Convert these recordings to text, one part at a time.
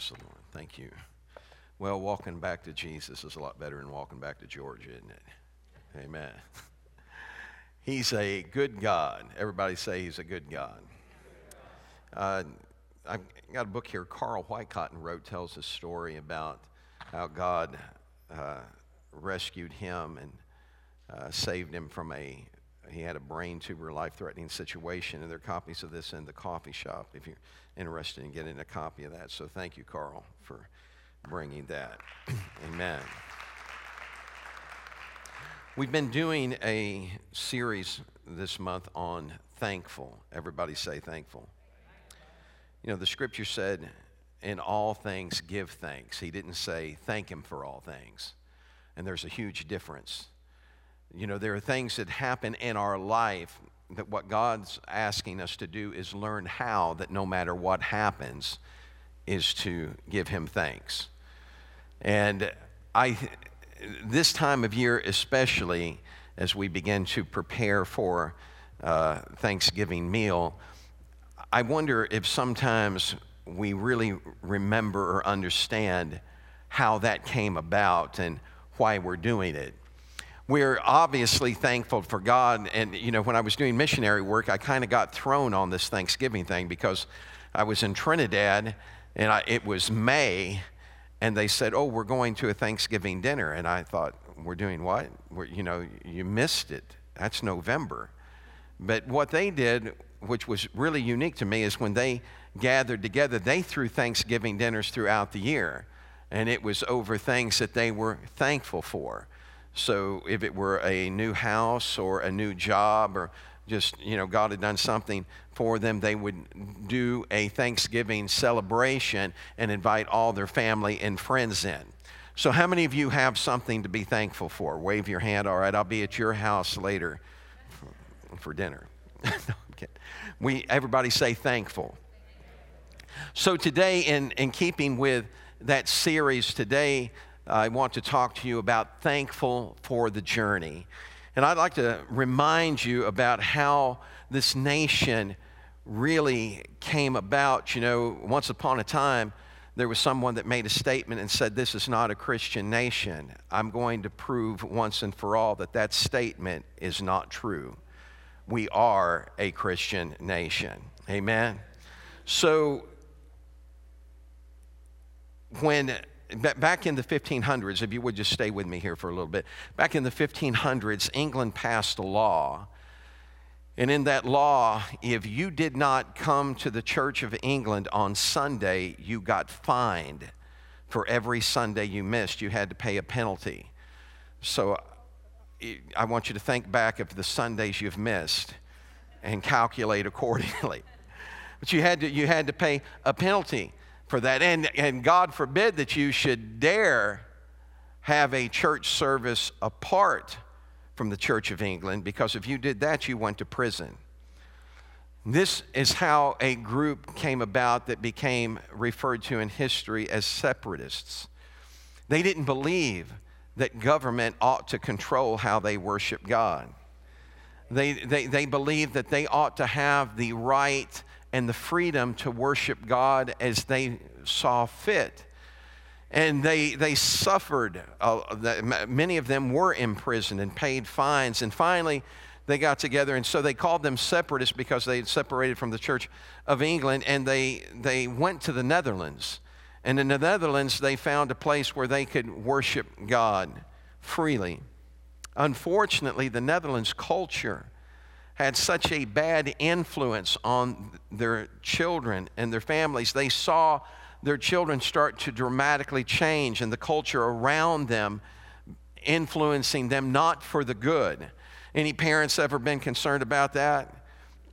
Praise the Lord. Thank you. Well, walking back to Jesus is a lot better than walking back to Georgia, isn't it? Amen. He's a good God. Everybody say he's a good God. Uh, I've got a book here Carl Whitecotton wrote, tells a story about how God uh, rescued him and uh, saved him from a he had a brain tumor, life threatening situation, and there are copies of this in the coffee shop if you're interested in getting a copy of that. So thank you, Carl, for bringing that. Amen. We've been doing a series this month on thankful. Everybody say thankful. You know, the scripture said, in all things give thanks. He didn't say thank him for all things. And there's a huge difference. You know, there are things that happen in our life that what God's asking us to do is learn how that no matter what happens is to give him thanks. And I this time of year especially as we begin to prepare for uh, Thanksgiving meal, I wonder if sometimes we really remember or understand how that came about and why we're doing it we're obviously thankful for God. And, you know, when I was doing missionary work, I kind of got thrown on this Thanksgiving thing because I was in Trinidad and I, it was May, and they said, Oh, we're going to a Thanksgiving dinner. And I thought, We're doing what? We're, you know, you missed it. That's November. But what they did, which was really unique to me, is when they gathered together, they threw Thanksgiving dinners throughout the year. And it was over things that they were thankful for. So if it were a new house or a new job or just, you know, God had done something for them, they would do a Thanksgiving celebration and invite all their family and friends in. So, how many of you have something to be thankful for? Wave your hand. All right, I'll be at your house later for, dinner. no, I'm kidding. we, everybody say thankful. So, today, in, in keeping with that series, today I want to talk to you about thankful for the journey. And I'd like to remind you about how this nation really came about. You know, once upon a time, there was someone that made a statement and said, This is not a Christian nation. I'm going to prove once and for all that that statement is not true. We are a Christian nation. Amen. So, when back in the 1500s, if you would just stay with me here for a little bit, back in the 1500s, England passed a law. And in that law, if you did not come to the Church of England on Sunday, you got fined. For every Sunday you missed, you had to pay a penalty. So I want you to think back of the Sundays you've missed and calculate accordingly. But you had to, you had to pay a penalty for that. And, and God forbid that you should dare have a church service apart from the Church of England, because if you did that, you went to prison. This is how a group came about that became referred to in history as separatists. They didn't believe that government ought to control how they worship God. They, they, they believed that they ought to have the right and the freedom to worship God as they saw fit. And they, they suffered. Uh, many of them were imprisoned and paid fines. And finally, they got together, and so they called them separatists because they had separated from the Church of England, and they, they went to the Netherlands. And in the Netherlands, they found a place where they could worship God freely. Unfortunately, the Netherlands culture had such a bad influence on their children and their families. They saw their children start to dramatically change and the culture around them influencing them not for the good. Any parents ever been concerned about that?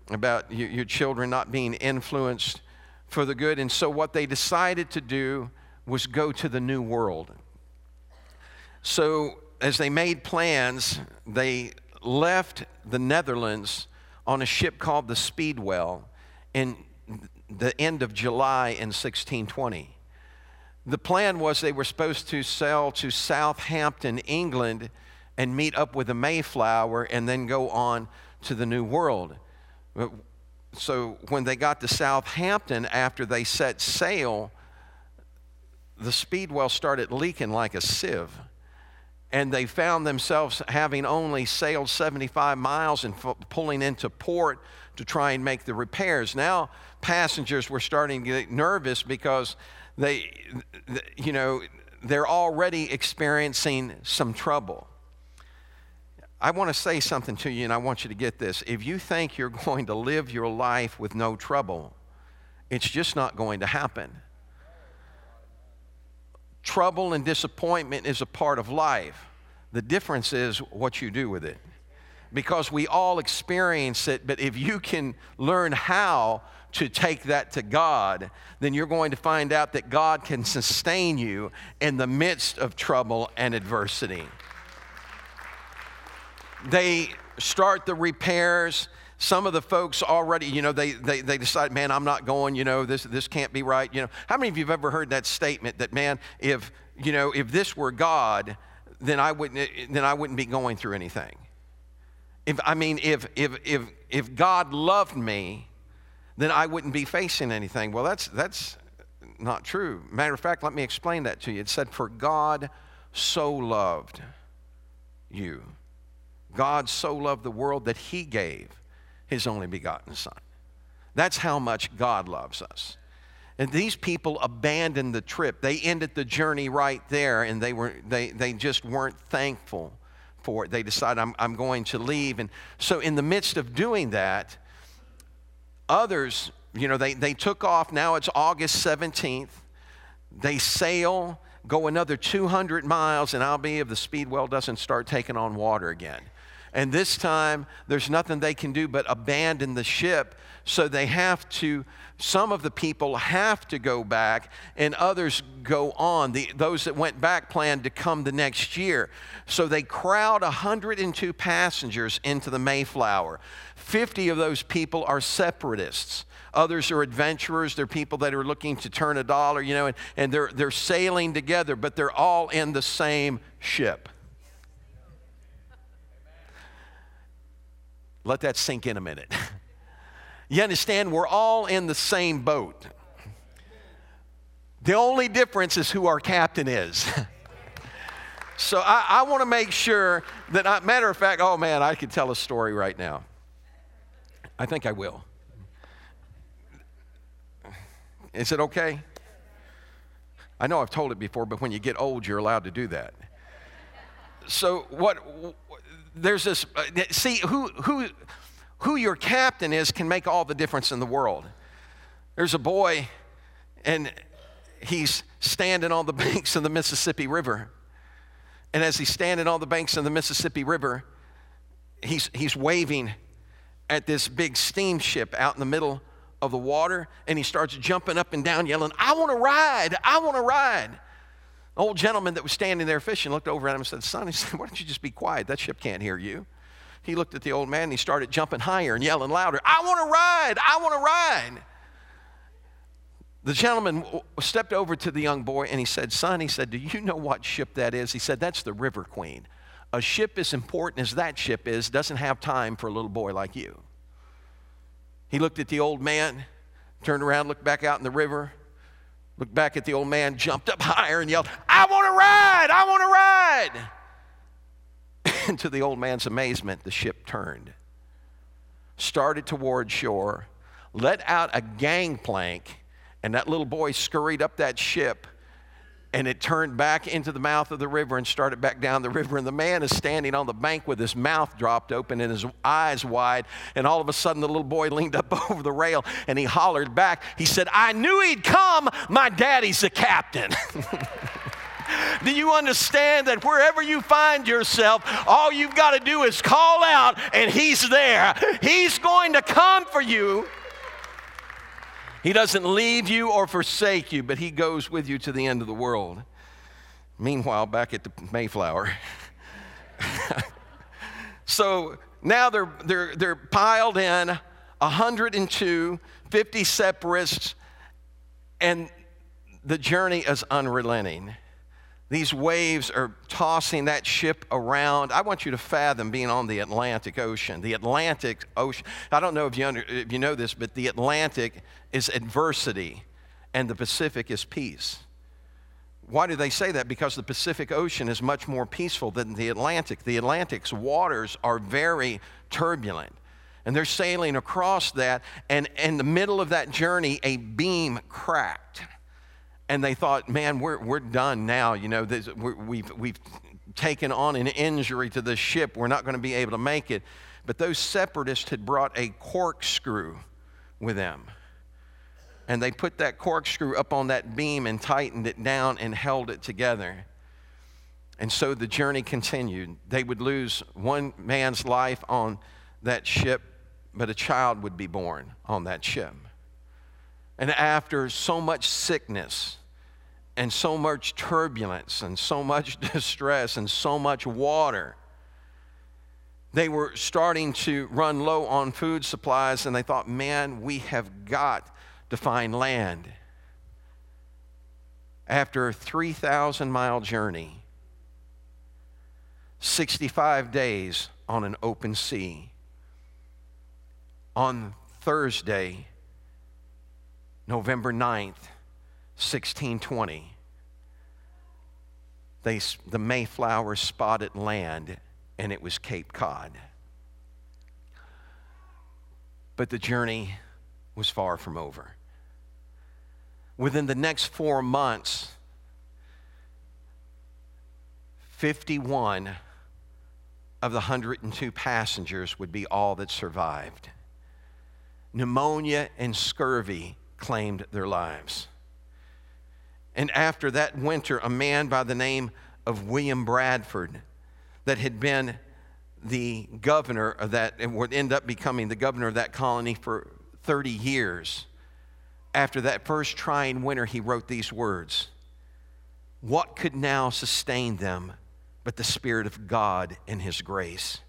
About your, your children not being influenced for the good? And so, what they decided to do was go to the new world. So, as they made plans, they left the Netherlands on a ship called the Speedwell in the end of July in 1620. The plan was they were supposed to sail to Southampton, England, and meet up with the Mayflower and then go on to the New World. So when they got to Southampton, after they set sail, the speedwell started leaking like a sieve. And they found themselves having only sailed 75 miles and f- pulling into port to try and make the repairs. Now, passengers were starting to get nervous because they, you know, they're already experiencing some trouble. I want to say something to you, and I want you to get this. If you think you're going to live your life with no trouble, it's just not going to happen. Trouble and disappointment is a part of life. The difference is what you do with it. Because we all experience it, but if you can learn how to take that to God, then you're going to find out that God can sustain you in the midst of trouble and adversity. They start the repairs some of the folks already, you know, they, they, they decide, man, I'm not going, you know, this, this can't be right. You know, how many of you have ever heard that statement that, man, if, you know, if this were God, then I wouldn't, then I wouldn't be going through anything. If, I mean, if, if, if, if God loved me, then I wouldn't be facing anything. Well, that's, that's not true. Matter of fact, let me explain that to you. It said, For God so loved you. God so loved the world that he gave his only begotten Son. That's how much God loves us. And these people abandoned the trip. They ended the journey right there, and they, were, they, they just weren't thankful for it. They decided, I'm, I'm going to leave. And so, in the midst of doing that, others, you know, they, they took off. Now it's August 17th. They sail, go another 200 miles, and I'll be if the speedwell doesn't start taking on water again. And this time, there's nothing they can do but abandon the ship. So they have to, some of the people have to go back, and others go on. The, those that went back plan to come the next year. So they crowd 102 passengers into the Mayflower. 50 of those people are separatists. Others are adventurers. They're people that are looking to turn a dollar, you know, and, and they're, they're sailing together, but they're all in the same ship. Let that sink in a minute. you understand? We're all in the same boat. The only difference is who our captain is. so I, I want to make sure that, I, matter of fact, oh man, I could tell a story right now. I think I will. Is it okay? I know I've told it before, but when you get old, you're allowed to do that. So, what there's this, uh, see, who, who, who your captain is can make all the difference in the world. There's a boy, and he's standing on the banks of the Mississippi River. And as he's standing on the banks of the Mississippi River, he's, he's waving at this big steamship out in the middle of the water, and he starts jumping up and down, yelling, I want to ride, I want to ride old gentleman that was standing there fishing looked over at him and said, Son, he said, Why don't you just be quiet? That ship can't hear you. He looked at the old man and he started jumping higher and yelling louder, I want to ride! I want to ride! The gentleman stepped over to the young boy and he said, Son, he said, Do you know what ship that is? He said, That's the River Queen. A ship as important as that ship is doesn't have time for a little boy like you. He looked at the old man, turned around, looked back out in the river, looked back at the old man, jumped up higher, and yelled, I want to ride! I want to ride! and to the old man's amazement, the ship turned, started toward shore, let out a gangplank, and that little boy scurried up that ship and it turned back into the mouth of the river and started back down the river. And the man is standing on the bank with his mouth dropped open and his eyes wide. And all of a sudden, the little boy leaned up over the rail and he hollered back. He said, I knew he'd come. My daddy's the captain. Do you understand that wherever you find yourself, all you've got to do is call out and He's there? He's going to come for you. He doesn't leave you or forsake you, but He goes with you to the end of the world. Meanwhile, back at the Mayflower. so now they're, they're, they're piled in 102, 50 separatists, and the journey is unrelenting. These waves are tossing that ship around. I want you to fathom being on the Atlantic Ocean. The Atlantic Ocean, I don't know if you, under, if you know this, but the Atlantic is adversity and the Pacific is peace. Why do they say that? Because the Pacific Ocean is much more peaceful than the Atlantic. The Atlantic's waters are very turbulent. And they're sailing across that, and in the middle of that journey, a beam cracked. And they thought, man, we're, we're done now. You know, this, we've, we've taken on an injury to the ship. We're not going to be able to make it. But those separatists had brought a corkscrew with them. And they put that corkscrew up on that beam and tightened it down and held it together. And so the journey continued. They would lose one man's life on that ship but a child would be born on that ship. And after so much sickness and so much turbulence and so much distress and so much water, they were starting to run low on food supplies and they thought, man, we have got to find land. After a 3,000 mile journey, 65 days on an open sea, on Thursday, November 9th, 1620, they, the Mayflower spotted land and it was Cape Cod. But the journey was far from over. Within the next four months, 51 of the 102 passengers would be all that survived pneumonia and scurvy claimed their lives. And after that winter, a man by the name of William Bradford, that had been the governor of that, and would end up becoming the governor of that colony for 30 years, after that first trying winter, he wrote these words What could now sustain them but the Spirit of God and His grace?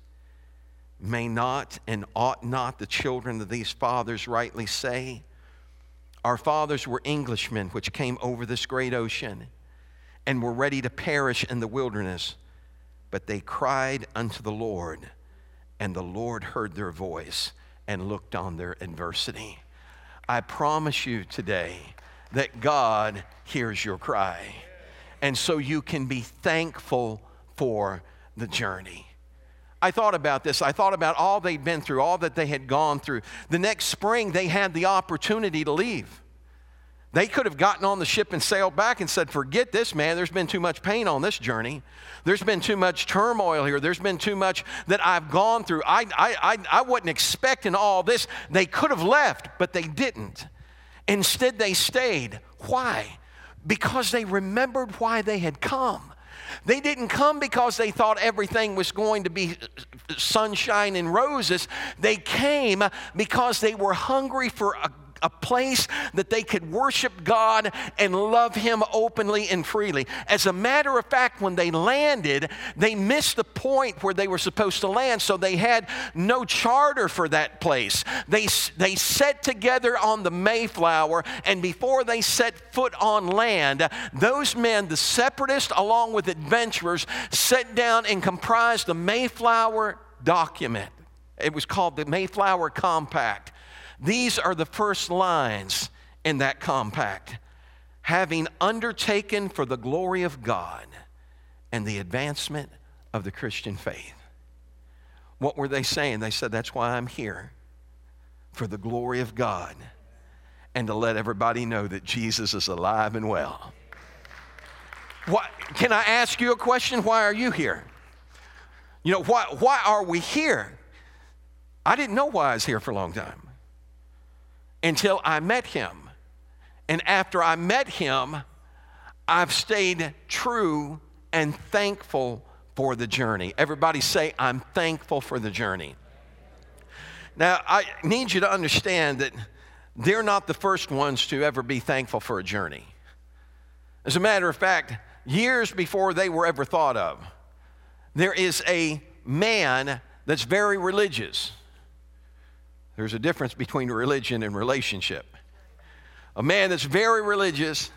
May not and ought not the children of these fathers rightly say, Our fathers were Englishmen which came over this great ocean and were ready to perish in the wilderness, but they cried unto the Lord, and the Lord heard their voice and looked on their adversity. I promise you today that God hears your cry. And so you can be thankful for the journey. I thought about this. I thought about all they'd been through, all that they had gone through. The next spring, they had the opportunity to leave. They could have gotten on the ship and sailed back and said, Forget this, man. There's been too much pain on this journey. There's been too much turmoil here. There's been too much that I've gone through. I, I, I, I wasn't expecting all this. They could have left, but they didn't. Instead, they stayed. Why? Because they remembered why they had come. They didn't come because they thought everything was going to be sunshine and roses. They came because they were hungry for a a place that they could worship God and love Him openly and freely. As a matter of fact, when they landed, they missed the point where they were supposed to land, so they had no charter for that place. They, they set together on the Mayflower, and before they set foot on land, those men, the separatists along with adventurers, sat down and comprised the Mayflower document. It was called the Mayflower Compact. These are the first lines in that compact. Having undertaken for the glory of God and the advancement of the Christian faith. What were they saying? They said, That's why I'm here, for the glory of God and to let everybody know that Jesus is alive and well. What, can I ask you a question? Why are you here? You know, why, why are we here? I didn't know why I was here for a long time until I met him. And after I met him, I've stayed true and thankful for the journey. Everybody say, I'm thankful for the journey. Now, I need you to understand that they're not the first ones to ever be thankful for a journey. As a matter of fact, years before they were ever thought of, there is a man that's very religious. There's a difference between religion and relationship. A man that's very religious,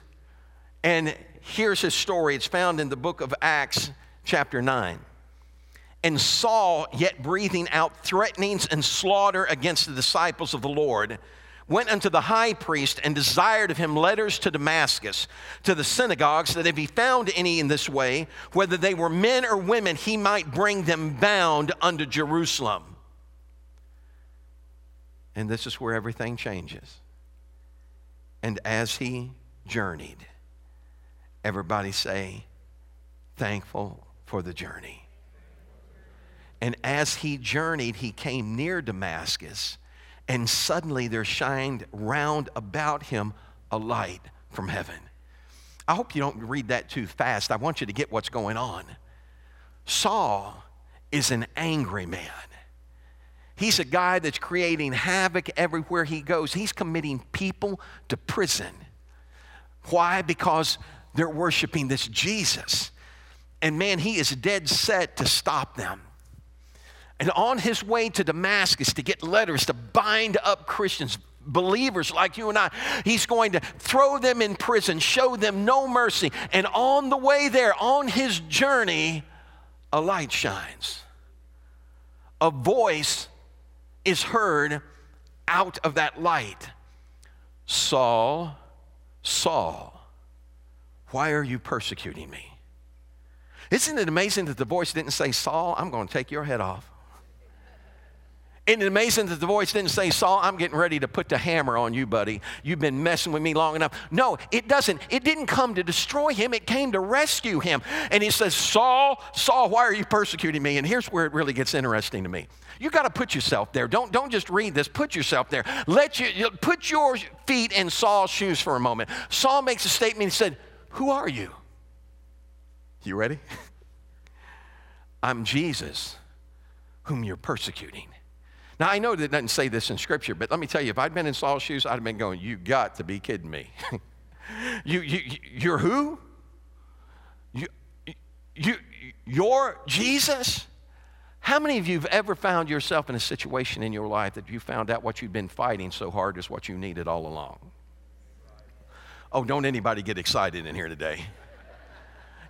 and here's his story. It's found in the book of Acts, chapter 9. And Saul, yet breathing out threatenings and slaughter against the disciples of the Lord, went unto the high priest and desired of him letters to Damascus, to the synagogues, that if he found any in this way, whether they were men or women, he might bring them bound unto Jerusalem. And this is where everything changes. And as he journeyed, everybody say, thankful for the journey. And as he journeyed, he came near Damascus, and suddenly there shined round about him a light from heaven. I hope you don't read that too fast. I want you to get what's going on. Saul is an angry man. He's a guy that's creating havoc everywhere he goes. He's committing people to prison. Why? Because they're worshiping this Jesus. And man, he is dead set to stop them. And on his way to Damascus to get letters to bind up Christians, believers like you and I, he's going to throw them in prison, show them no mercy. And on the way there, on his journey, a light shines. A voice is heard out of that light Saul, Saul, why are you persecuting me? Isn't it amazing that the voice didn't say, Saul, I'm going to take your head off? It amazing that the voice didn't say, Saul, I'm getting ready to put the hammer on you, buddy. You've been messing with me long enough. No, it doesn't. It didn't come to destroy him, it came to rescue him. And he says, Saul, Saul, why are you persecuting me? And here's where it really gets interesting to me. You got to put yourself there. Don't, don't just read this, put yourself there. Let you put your feet in Saul's shoes for a moment. Saul makes a statement. He said, Who are you? You ready? I'm Jesus, whom you're persecuting. Now, I know that it doesn't say this in Scripture, but let me tell you, if I'd been in Saul's shoes, I'd have been going, You got to be kidding me. you, you, you're who? You, you, you're Jesus? How many of you have ever found yourself in a situation in your life that you found out what you've been fighting so hard is what you needed all along? Oh, don't anybody get excited in here today.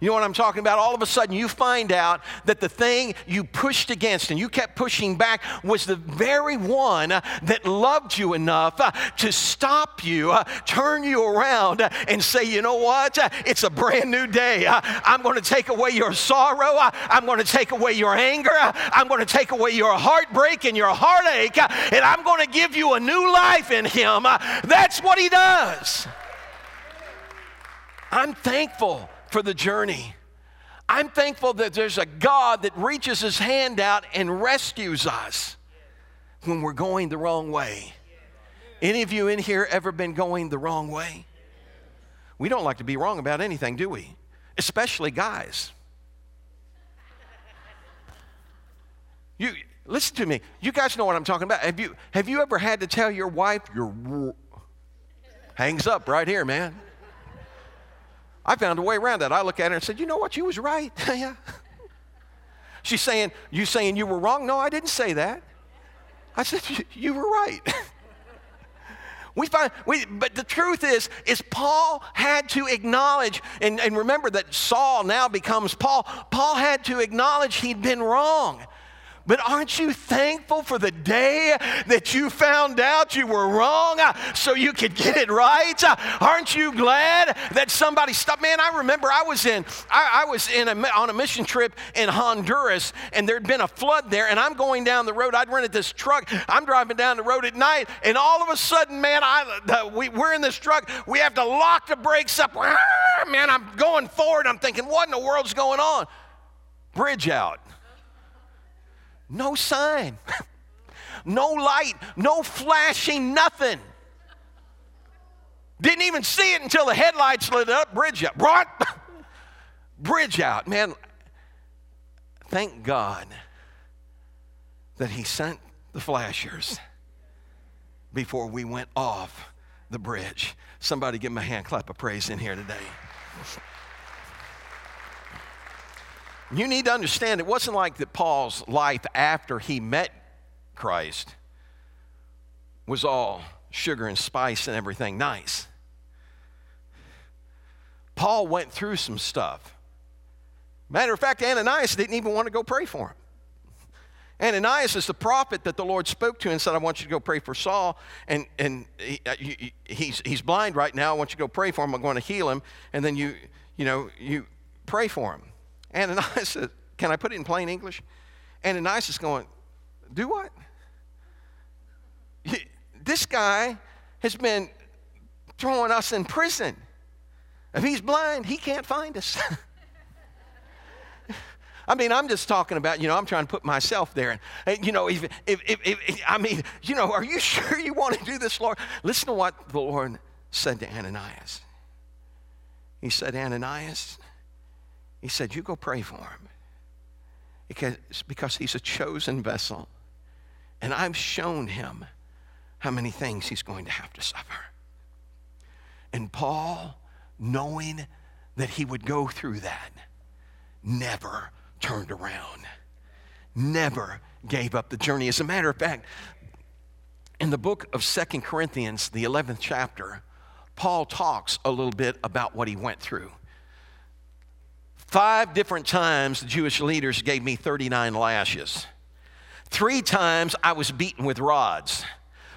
You know what I'm talking about? All of a sudden, you find out that the thing you pushed against and you kept pushing back was the very one that loved you enough uh, to stop you, uh, turn you around, uh, and say, you know what? It's a brand new day. I'm going to take away your sorrow. I'm going to take away your anger. I'm going to take away your heartbreak and your heartache. And I'm going to give you a new life in Him. That's what He does. I'm thankful for the journey. I'm thankful that there's a God that reaches his hand out and rescues us when we're going the wrong way. Any of you in here ever been going the wrong way? We don't like to be wrong about anything, do we? Especially guys. You listen to me. You guys know what I'm talking about. Have you have you ever had to tell your wife your hangs up right here, man? I found a way around that. I look at her and said, You know what? You was right. yeah. She's saying, You saying you were wrong? No, I didn't say that. I said, You were right. we find, we, but the truth is, is Paul had to acknowledge, and, and remember that Saul now becomes Paul. Paul had to acknowledge he'd been wrong. But aren't you thankful for the day that you found out you were wrong uh, so you could get it right? Uh, aren't you glad that somebody stopped? Man, I remember I was in I, I was in a, on a mission trip in Honduras and there'd been a flood there and I'm going down the road. I'd rented this truck. I'm driving down the road at night and all of a sudden, man, I the, we, we're in this truck. We have to lock the brakes up. Man, I'm going forward. I'm thinking, what in the world's going on? Bridge out. No sign, no light, no flashing, nothing. Didn't even see it until the headlights lit up. Bridge out. What? Bridge out. Man, thank God that He sent the flashers before we went off the bridge. Somebody give him a hand clap of praise in here today. You need to understand it wasn't like that Paul's life after he met Christ was all sugar and spice and everything nice. Paul went through some stuff. Matter of fact, Ananias didn't even want to go pray for him. Ananias is the prophet that the Lord spoke to and said, I want you to go pray for Saul. And, and he, uh, he's, he's blind right now. I want you to go pray for him. I'm going to heal him. And then you, you know, you pray for him. Ananias said, Can I put it in plain English? Ananias is going, Do what? This guy has been throwing us in prison. If he's blind, he can't find us. I mean, I'm just talking about, you know, I'm trying to put myself there. And, you know, if, if, if, if, I mean, you know, are you sure you want to do this, Lord? Listen to what the Lord said to Ananias. He said, Ananias, he said, you go pray for him because, because he's a chosen vessel. And I've shown him how many things he's going to have to suffer. And Paul, knowing that he would go through that, never turned around, never gave up the journey. As a matter of fact, in the book of Second Corinthians, the 11th chapter, Paul talks a little bit about what he went through. Five different times the Jewish leaders gave me 39 lashes. Three times I was beaten with rods.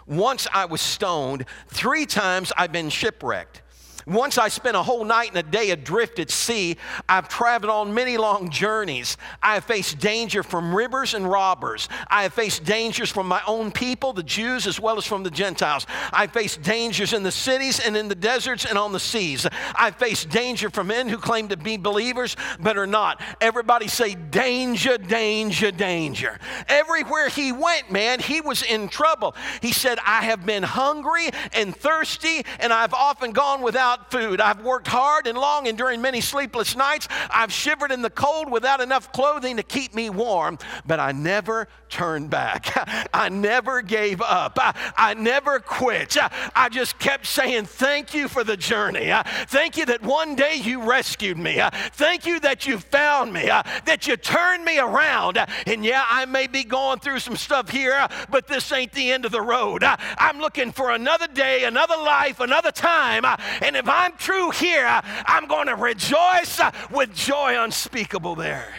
Once I was stoned. Three times I've been shipwrecked. Once I spent a whole night and a day adrift at sea. I've traveled on many long journeys. I have faced danger from rivers and robbers. I have faced dangers from my own people, the Jews, as well as from the Gentiles. I faced dangers in the cities and in the deserts and on the seas. I faced danger from men who claim to be believers but are not. Everybody say, danger, danger, danger. Everywhere he went, man, he was in trouble. He said, I have been hungry and thirsty, and I've often gone without without food. I've worked hard and long, and during many sleepless nights, I've shivered in the cold without enough clothing to keep me warm, but I never turned back. I never gave up. I, I never quit. I just kept saying, Thank you for the journey. Uh, thank you that one day you rescued me. Uh, thank you that you found me, uh, that you turned me around. And yeah, I may be going through some stuff here, but this ain't the end of the road. I'm looking for another day, another life, another time. And if if I'm true here, I'm going to rejoice with joy unspeakable there.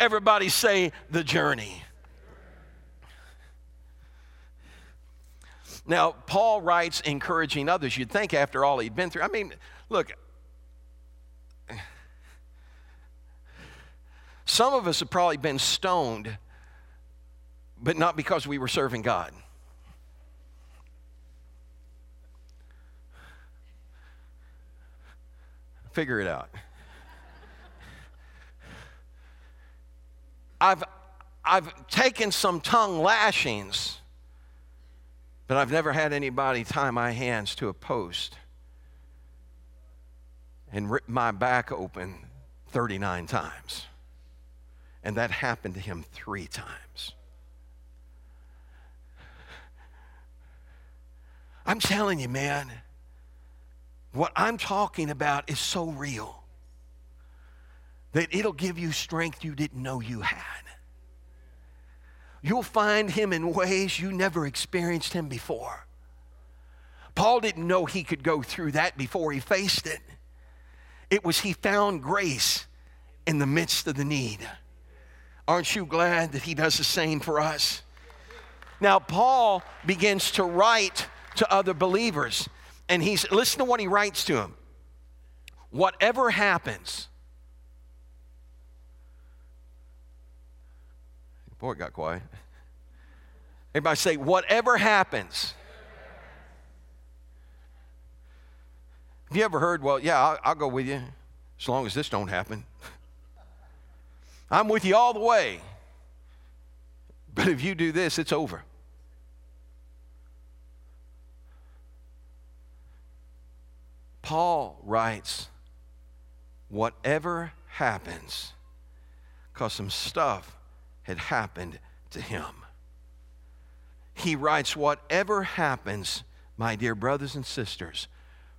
Everybody say the journey. Now, Paul writes encouraging others. You'd think after all he'd been through, I mean, look, some of us have probably been stoned, but not because we were serving God. Figure it out. I've, I've taken some tongue lashings, but I've never had anybody tie my hands to a post and rip my back open 39 times. And that happened to him three times. I'm telling you, man what I'm talking about is so real that it'll give you strength you didn't know you had. You'll find him in ways you never experienced him before. Paul didn't know he could go through that before he faced it. It was he found grace in the midst of the need. Aren't you glad that he does the same for us? Now, Paul begins to write to other believers and he's, listen to what he writes to him. Whatever happens, boy, it got quiet. Everybody say, whatever happens. Have you ever heard, well, yeah, I'll, I'll go with you as long as this don't happen. I'm with you all the way. But if you do this, it's over. Paul writes, whatever happens, because some stuff had happened to him. He writes, whatever happens, my dear brothers and sisters,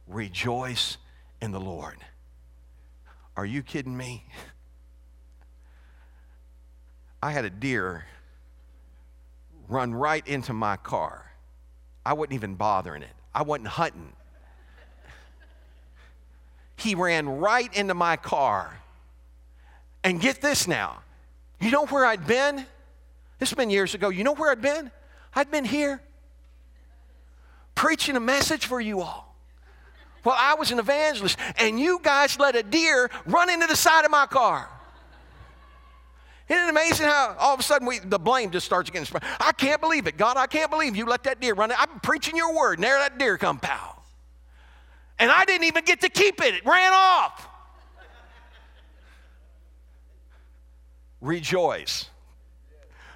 rejoice in the Lord. Are you kidding me? I had a deer run right into my car. I wasn't even bothering it. I wasn't hunting. He ran right into my car. And get this now. You know where I'd been? It's been years ago. You know where I'd been? I'd been here preaching a message for you all. Well, I was an evangelist, and you guys let a deer run into the side of my car. Isn't it amazing how all of a sudden we, the blame just starts against me? I can't believe it. God, I can't believe you let that deer run. I'm preaching your word, and there that deer come pow. And I didn't even get to keep it. It ran off. Rejoice.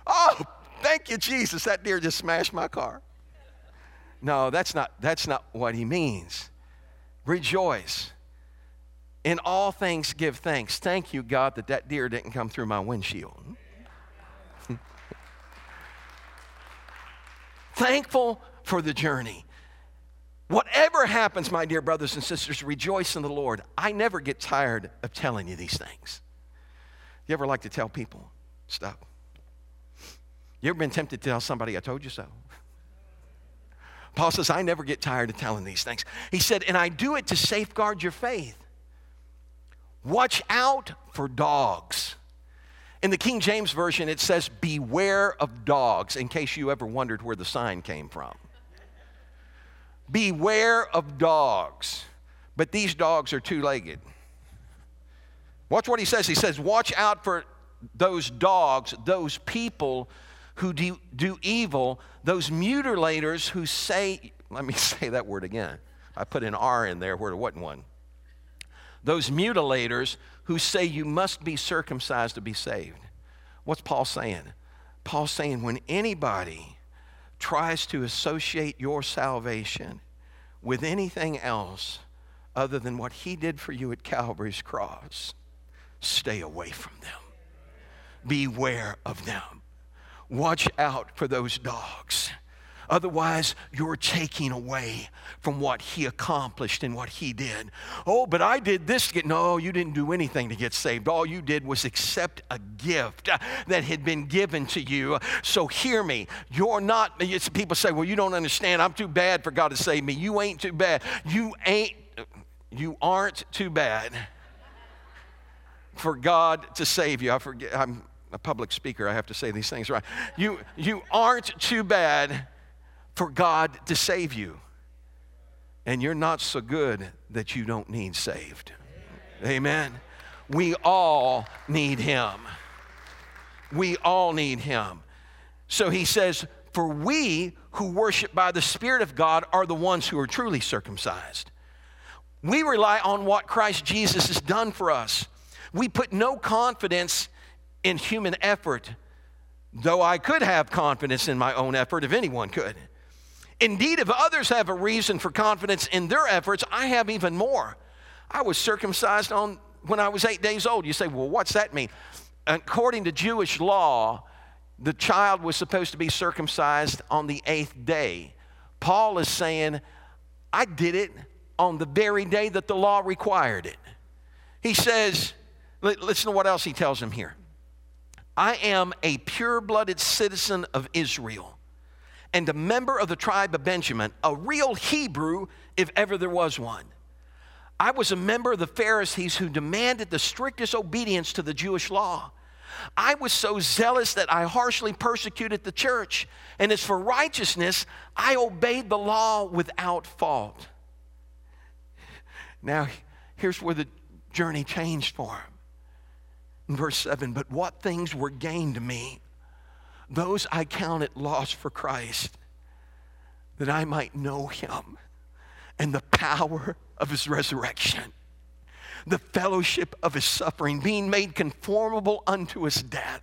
Oh, thank you, Jesus. That deer just smashed my car. No, that's not, that's not what he means. Rejoice. In all things, give thanks. Thank you, God, that that deer didn't come through my windshield. Thankful for the journey. Whatever happens, my dear brothers and sisters, rejoice in the Lord. I never get tired of telling you these things. You ever like to tell people stuff? You ever been tempted to tell somebody, I told you so? Paul says, I never get tired of telling these things. He said, and I do it to safeguard your faith. Watch out for dogs. In the King James Version, it says, Beware of dogs, in case you ever wondered where the sign came from. Beware of dogs. But these dogs are two legged. Watch what he says. He says, Watch out for those dogs, those people who do, do evil, those mutilators who say, let me say that word again. I put an R in there where there wasn't one those mutilators who say you must be circumcised to be saved. What's Paul saying? Paul's saying when anybody tries to associate your salvation with anything else other than what he did for you at Calvary's cross, stay away from them. Beware of them. Watch out for those dogs. Otherwise, you're taking away from what he accomplished and what he did. Oh, but I did this to get. No, you didn't do anything to get saved. All you did was accept a gift uh, that had been given to you. So hear me. You're not, people say, well, you don't understand. I'm too bad for God to save me. You ain't too bad. You ain't, you aren't too bad for God to save you. I forget, I'm a public speaker. I have to say these things right. You, you aren't too bad for God to save you. And you're not so good that you don't need saved. Amen. We all need Him. We all need Him. So he says, For we who worship by the Spirit of God are the ones who are truly circumcised. We rely on what Christ Jesus has done for us. We put no confidence in human effort, though I could have confidence in my own effort if anyone could. Indeed, if others have a reason for confidence in their efforts, I have even more. I was circumcised on when I was eight days old. You say, well, what's that mean? According to Jewish law, the child was supposed to be circumcised on the eighth day. Paul is saying, I did it on the very day that the law required it. He says, listen to what else he tells him here. I am a pure blooded citizen of Israel and a member of the tribe of Benjamin, a real Hebrew if ever there was one. I was a member of the Pharisees who demanded the strictest obedience to the Jewish law. I was so zealous that I harshly persecuted the church, and as for righteousness, I obeyed the law without fault. Now, here's where the journey changed for him. In verse 7 But what things were gained to me, those I counted loss for Christ, that I might know him and the power of his resurrection, the fellowship of his suffering, being made conformable unto his death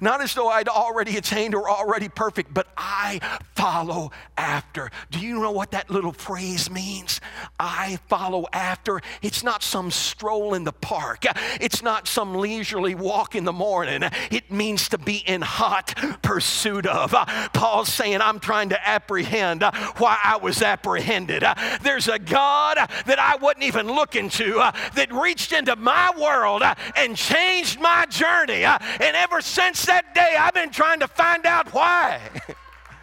not as though I'd already attained or already perfect, but I follow after. Do you know what that little phrase means? I follow after. It's not some stroll in the park, it's not some leisurely walk in the morning. It means to be in hot pursuit of. Paul's saying, I'm trying to apprehend why I was apprehended. There's a God that I wasn't even looking to that reached into my world and changed my journey. And ever since since that day, I've been trying to find out why.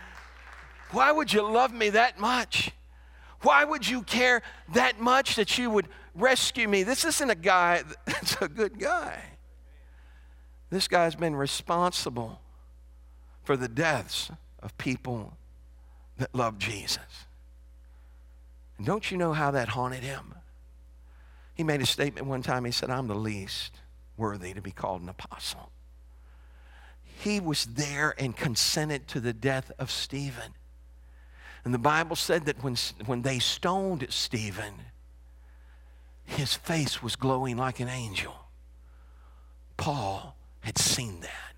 why would you love me that much? Why would you care that much that you would rescue me? This isn't a guy that's a good guy. This guy's been responsible for the deaths of people that love Jesus. And don't you know how that haunted him? He made a statement one time. He said, I'm the least worthy to be called an apostle. He was there and consented to the death of Stephen. And the Bible said that when, when they stoned Stephen, his face was glowing like an angel. Paul had seen that.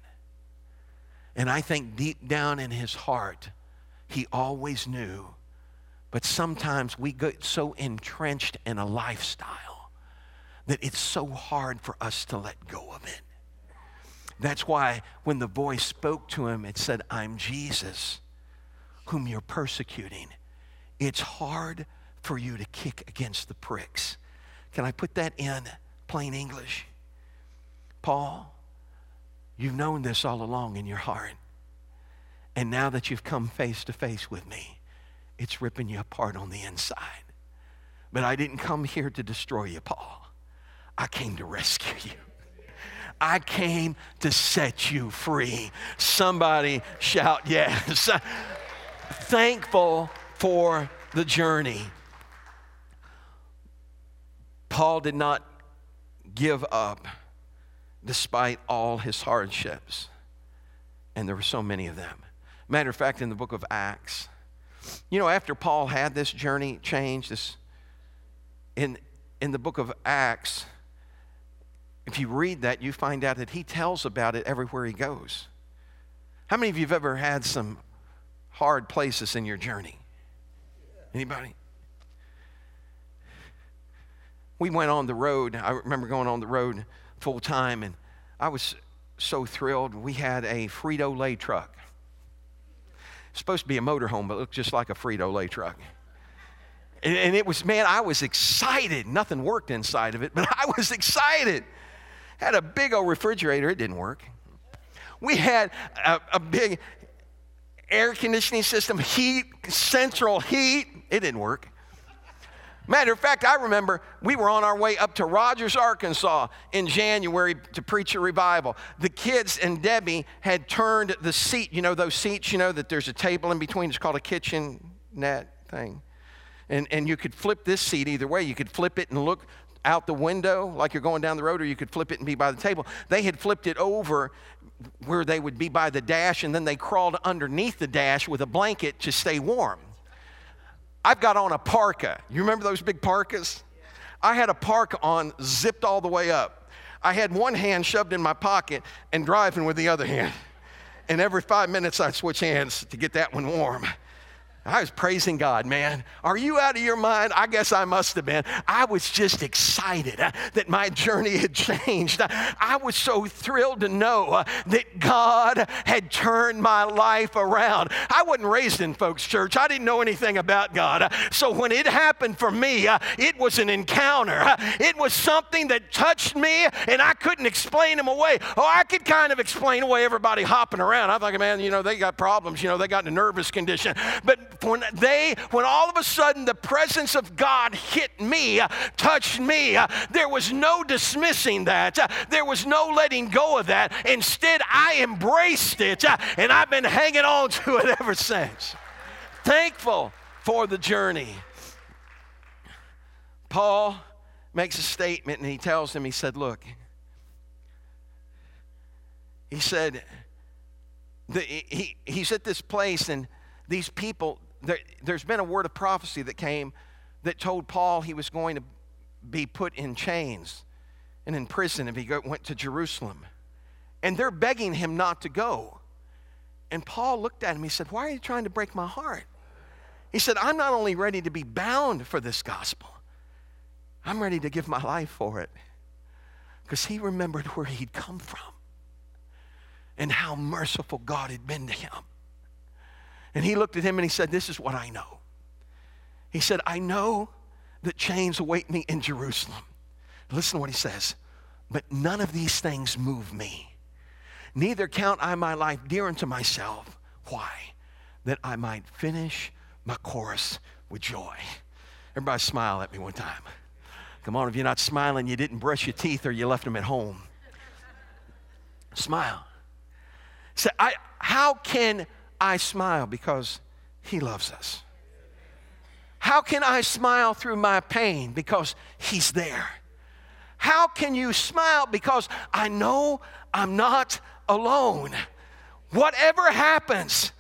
And I think deep down in his heart, he always knew. But sometimes we get so entrenched in a lifestyle that it's so hard for us to let go of it. That's why when the voice spoke to him, it said, I'm Jesus, whom you're persecuting. It's hard for you to kick against the pricks. Can I put that in plain English? Paul, you've known this all along in your heart. And now that you've come face to face with me, it's ripping you apart on the inside. But I didn't come here to destroy you, Paul. I came to rescue you. I came to set you free. Somebody shout yes. Thankful for the journey. Paul did not give up despite all his hardships. And there were so many of them. Matter of fact, in the book of Acts, you know, after Paul had this journey change, this in in the book of Acts, if you read that, you find out that he tells about it everywhere he goes. How many of you have ever had some hard places in your journey? Anybody? We went on the road. I remember going on the road full time, and I was so thrilled. We had a Frito Lay truck supposed to be a motorhome, but it looked just like a Frito Lay truck. And, and, it was, man, I was excited. Nothing worked inside of it, but I was excited. Had a big old refrigerator, it didn't work. We had a, a big air conditioning system, heat, central heat, it didn't work. Matter of fact, I remember we were on our way up to Rogers, Arkansas in January to preach a revival. The kids and Debbie had turned the seat, you know, those seats, you know, that there's a table in between. It's called a kitchen net thing. And, and you could flip this seat either way. You could flip it and look out the window like you're going down the road, or you could flip it and be by the table. They had flipped it over where they would be by the dash, and then they crawled underneath the dash with a blanket to stay warm. I've got on a parka. You remember those big parkas? I had a parka on, zipped all the way up. I had one hand shoved in my pocket and driving with the other hand. And every five minutes, I'd switch hands to get that one warm. I was praising God, man. Are you out of your mind? I guess I must have been. I was just excited uh, that my journey had changed. I was so thrilled to know uh, that God had turned my life around. I wasn't raised in folks' church, I didn't know anything about God. So when it happened for me, uh, it was an encounter. It was something that touched me, and I couldn't explain them away. Oh, I could kind of explain away everybody hopping around. I'm thinking, man, you know, they got problems, you know, they got in a nervous condition. But when they, when all of a sudden the presence of God hit me, touched me, there was no dismissing that. There was no letting go of that. Instead, I embraced it and I've been hanging on to it ever since. Thankful for the journey. Paul makes a statement and he tells him, he said, Look, he said, the, he, he's at this place and these people, there, there's been a word of prophecy that came that told Paul he was going to be put in chains and in prison if he go, went to Jerusalem. And they're begging him not to go. And Paul looked at him. He said, Why are you trying to break my heart? He said, I'm not only ready to be bound for this gospel, I'm ready to give my life for it. Because he remembered where he'd come from and how merciful God had been to him. And he looked at him and he said, This is what I know. He said, I know that chains await me in Jerusalem. Listen to what he says. But none of these things move me. Neither count I my life dear unto myself. Why? That I might finish my course with joy. Everybody smile at me one time. Come on, if you're not smiling, you didn't brush your teeth or you left them at home. Smile. Say, I, how can I smile? Because He loves us. How can I smile through my pain? Because He's there. How can you smile? Because I know I'm not alone. Whatever happens,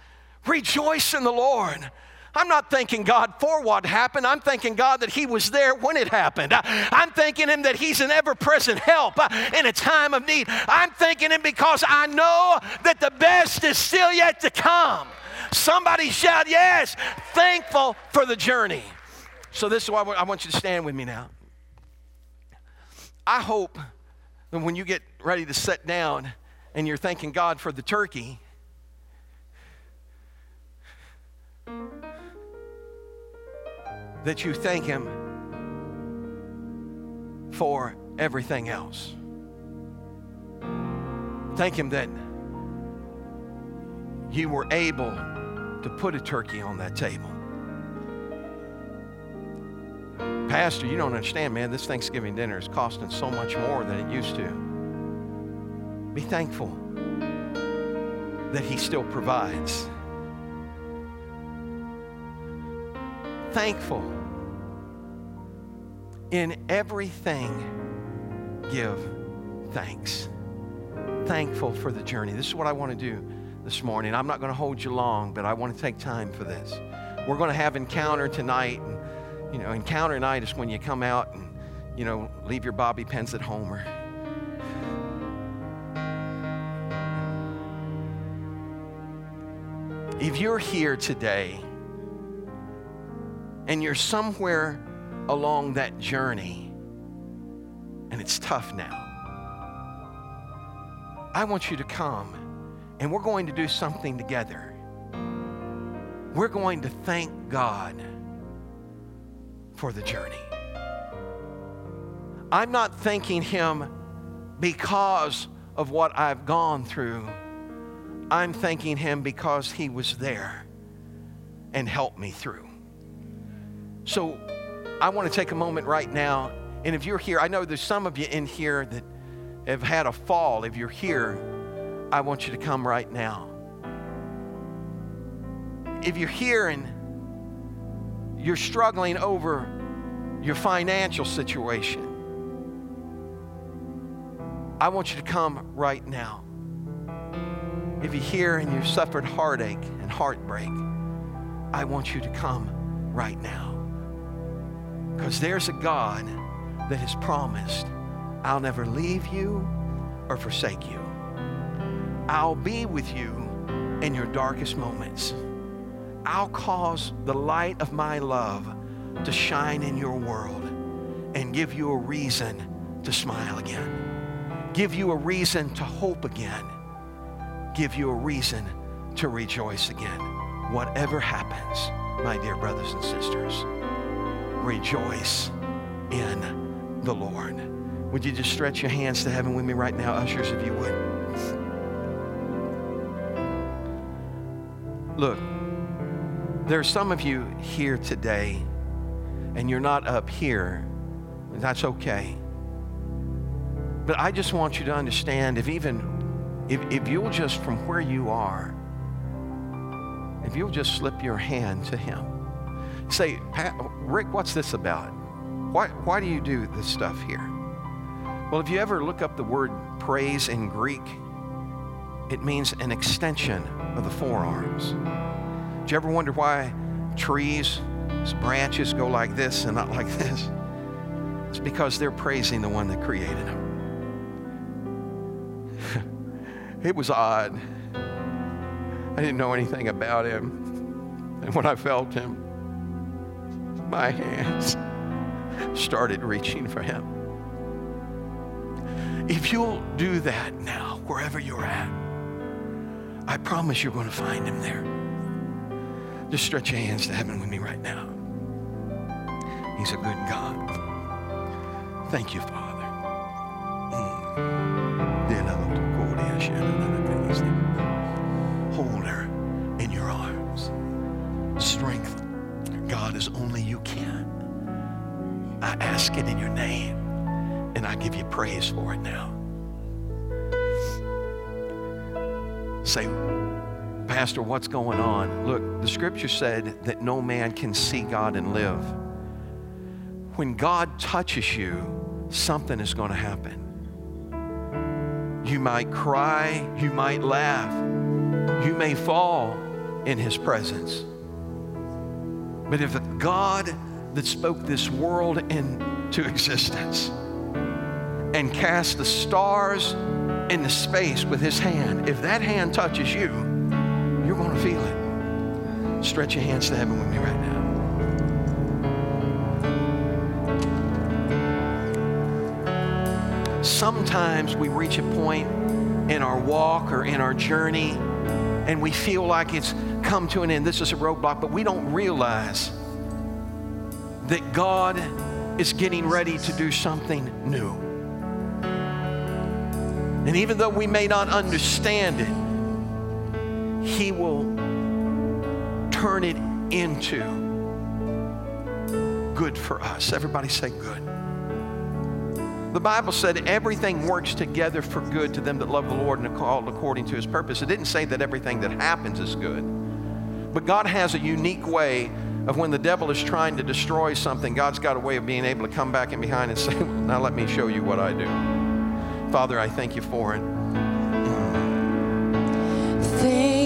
rejoice in the Lord. I'm not thanking God for what happened. I'm thanking God that He was there when it happened. I'm thanking Him that He's an ever present help in a time of need. I'm thanking Him because I know that the best is still yet to come. Somebody shout, Yes, thankful for the journey. So, this is why I want you to stand with me now. I hope that when you get ready to sit down and you're thanking God for the turkey, that you thank Him for everything else. Thank Him that you were able to put a turkey on that table. Pastor, you don't understand, man. This Thanksgiving dinner is costing so much more than it used to. Be thankful that He still provides. Thankful. In everything, give thanks. Thankful for the journey. This is what I want to do this morning. I'm not going to hold you long, but I want to take time for this. We're going to have encounter tonight. And, you know, encounter night is when you come out and, you know, leave your bobby pins at home or if you're here today and you're somewhere along that journey and it's tough now, I want you to come and we're going to do something together. We're going to thank God for the journey. I'm not thanking Him because of what I've gone through. I'm thanking Him because He was there and helped me through. So I want to take a moment right now. And if you're here, I know there's some of you in here that have had a fall. If you're here, I want you to come right now. If you're here and you're struggling over your financial situation, I want you to come right now. If you're here and you've suffered heartache and heartbreak, I want you to come right now. Because there's a God that has promised, I'll never leave you or forsake you. I'll be with you in your darkest moments. I'll cause the light of my love to shine in your world and give you a reason to smile again, give you a reason to hope again, give you a reason to rejoice again. Whatever happens, my dear brothers and sisters rejoice in the Lord. Would you just stretch your hands to heaven with me right now, ushers, if you would? Look, there are some of you here today, and you're not up here. That's okay. But I just want you to understand if even, if, if you'll just from where you are, if you'll just slip your hand to Him say, Rick, what's this about? Why, why do you do this stuff here? Well, if you ever look up the word praise in Greek, it means an extension of the forearms. Do you ever wonder why trees, branches go like this and not like this? It's because they're praising the one that created them. it was odd. I didn't know anything about him. And when I felt him, my hands started reaching for him. If you'll do that now, wherever you're at, I promise you're going to find him there. Just stretch your hands to heaven with me right now. He's a good God. Thank you, Father. Ask it in your name, and I give you praise for it now. Say, Pastor, what's going on? Look, the scripture said that no man can see God and live. When God touches you, something is going to happen. You might cry, you might laugh, you may fall in His presence. But if God that spoke this world into existence and cast the stars into space with His hand, if that hand touches you, you're going to feel it. Stretch your hands to heaven with me right now. sometimes we reach a point in our walk or in our journey and we feel like it's come to an end. This is a roadblock, but we don't realize that God is getting ready to do something new. And even though we may not understand it, He will turn it into good for us. Everybody say good. The Bible said everything works together for good to them that love the Lord and are called according to his purpose. It didn't say that everything that happens is good. But God has a unique way of when the devil is trying to destroy something, God's got a way of being able to come back in behind and say, well, Now let me show you what I do. Father, I thank you for it. Thank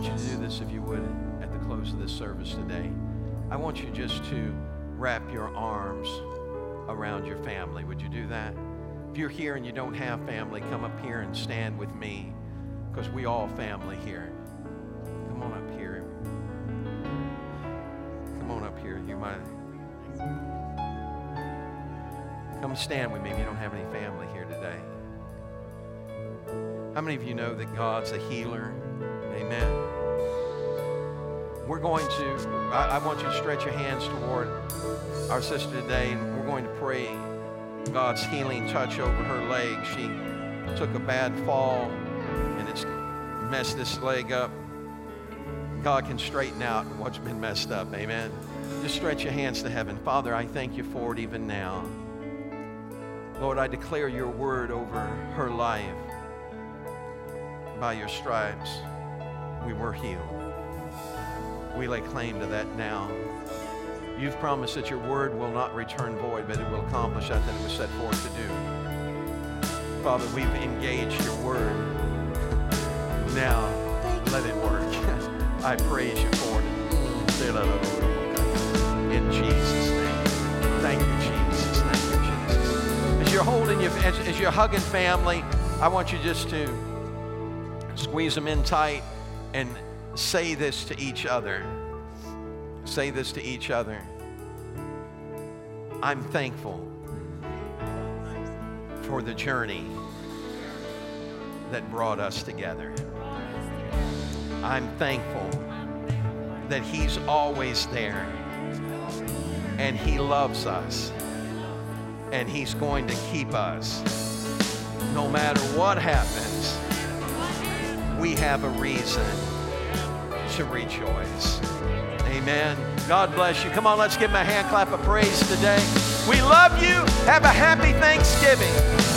want you to do this if you would at the close of this service today. I want you just to wrap your arms around your family. Would you do that? If you're here and you don't have family, come up here and stand with me because we all family here. Come on up here. Come on up here. You might come stand with me if you don't have any family here today. How many of you know that God's a healer? Amen. We're going to, I, I want you to stretch your hands toward our sister today, and we're going to pray God's healing touch over her leg. She took a bad fall, and it's messed this leg up. God can straighten out what's been messed up. Amen. Just stretch your hands to heaven. Father, I thank you for it even now. Lord, I declare your word over her life. By your stripes, we were healed. We lay claim to that now. You've promised that your word will not return void, but it will accomplish that that it was set forth to do. Father, we've engaged your word. Now, let it work. I praise you for it. In Jesus' name. Thank you, Jesus. Thank you, Jesus. As you're holding your, as, as you're hugging family, I want you just to squeeze them in tight and say this to each other. Say this to each other. I'm thankful for the journey that brought us together. I'm thankful that He's always there and He loves us and He's going to keep us. No matter what happens, we have a reason to rejoice. Amen. God bless you. Come on, let's give him a hand clap of praise today. We love you. Have a happy Thanksgiving.